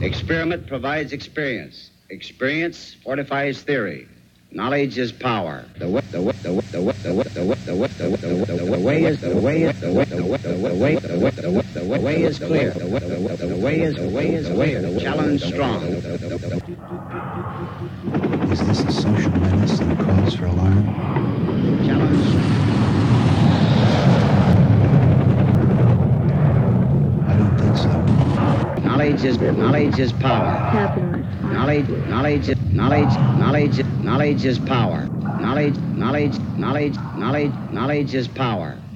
Experiment provides experience. Experience fortifies theory. Knowledge is power. The way, the way, the way, the way, the way, the way, the way, the way, the way is the way is the way the way the way the way the way the way the way is clear. The way the way the way is the way is clear. Challenge strong. Is this Knowledge is knowledge is power. Knowledge, knowledge, knowledge, knowledge, knowledge is power. Knowledge, knowledge, knowledge, knowledge, knowledge is power.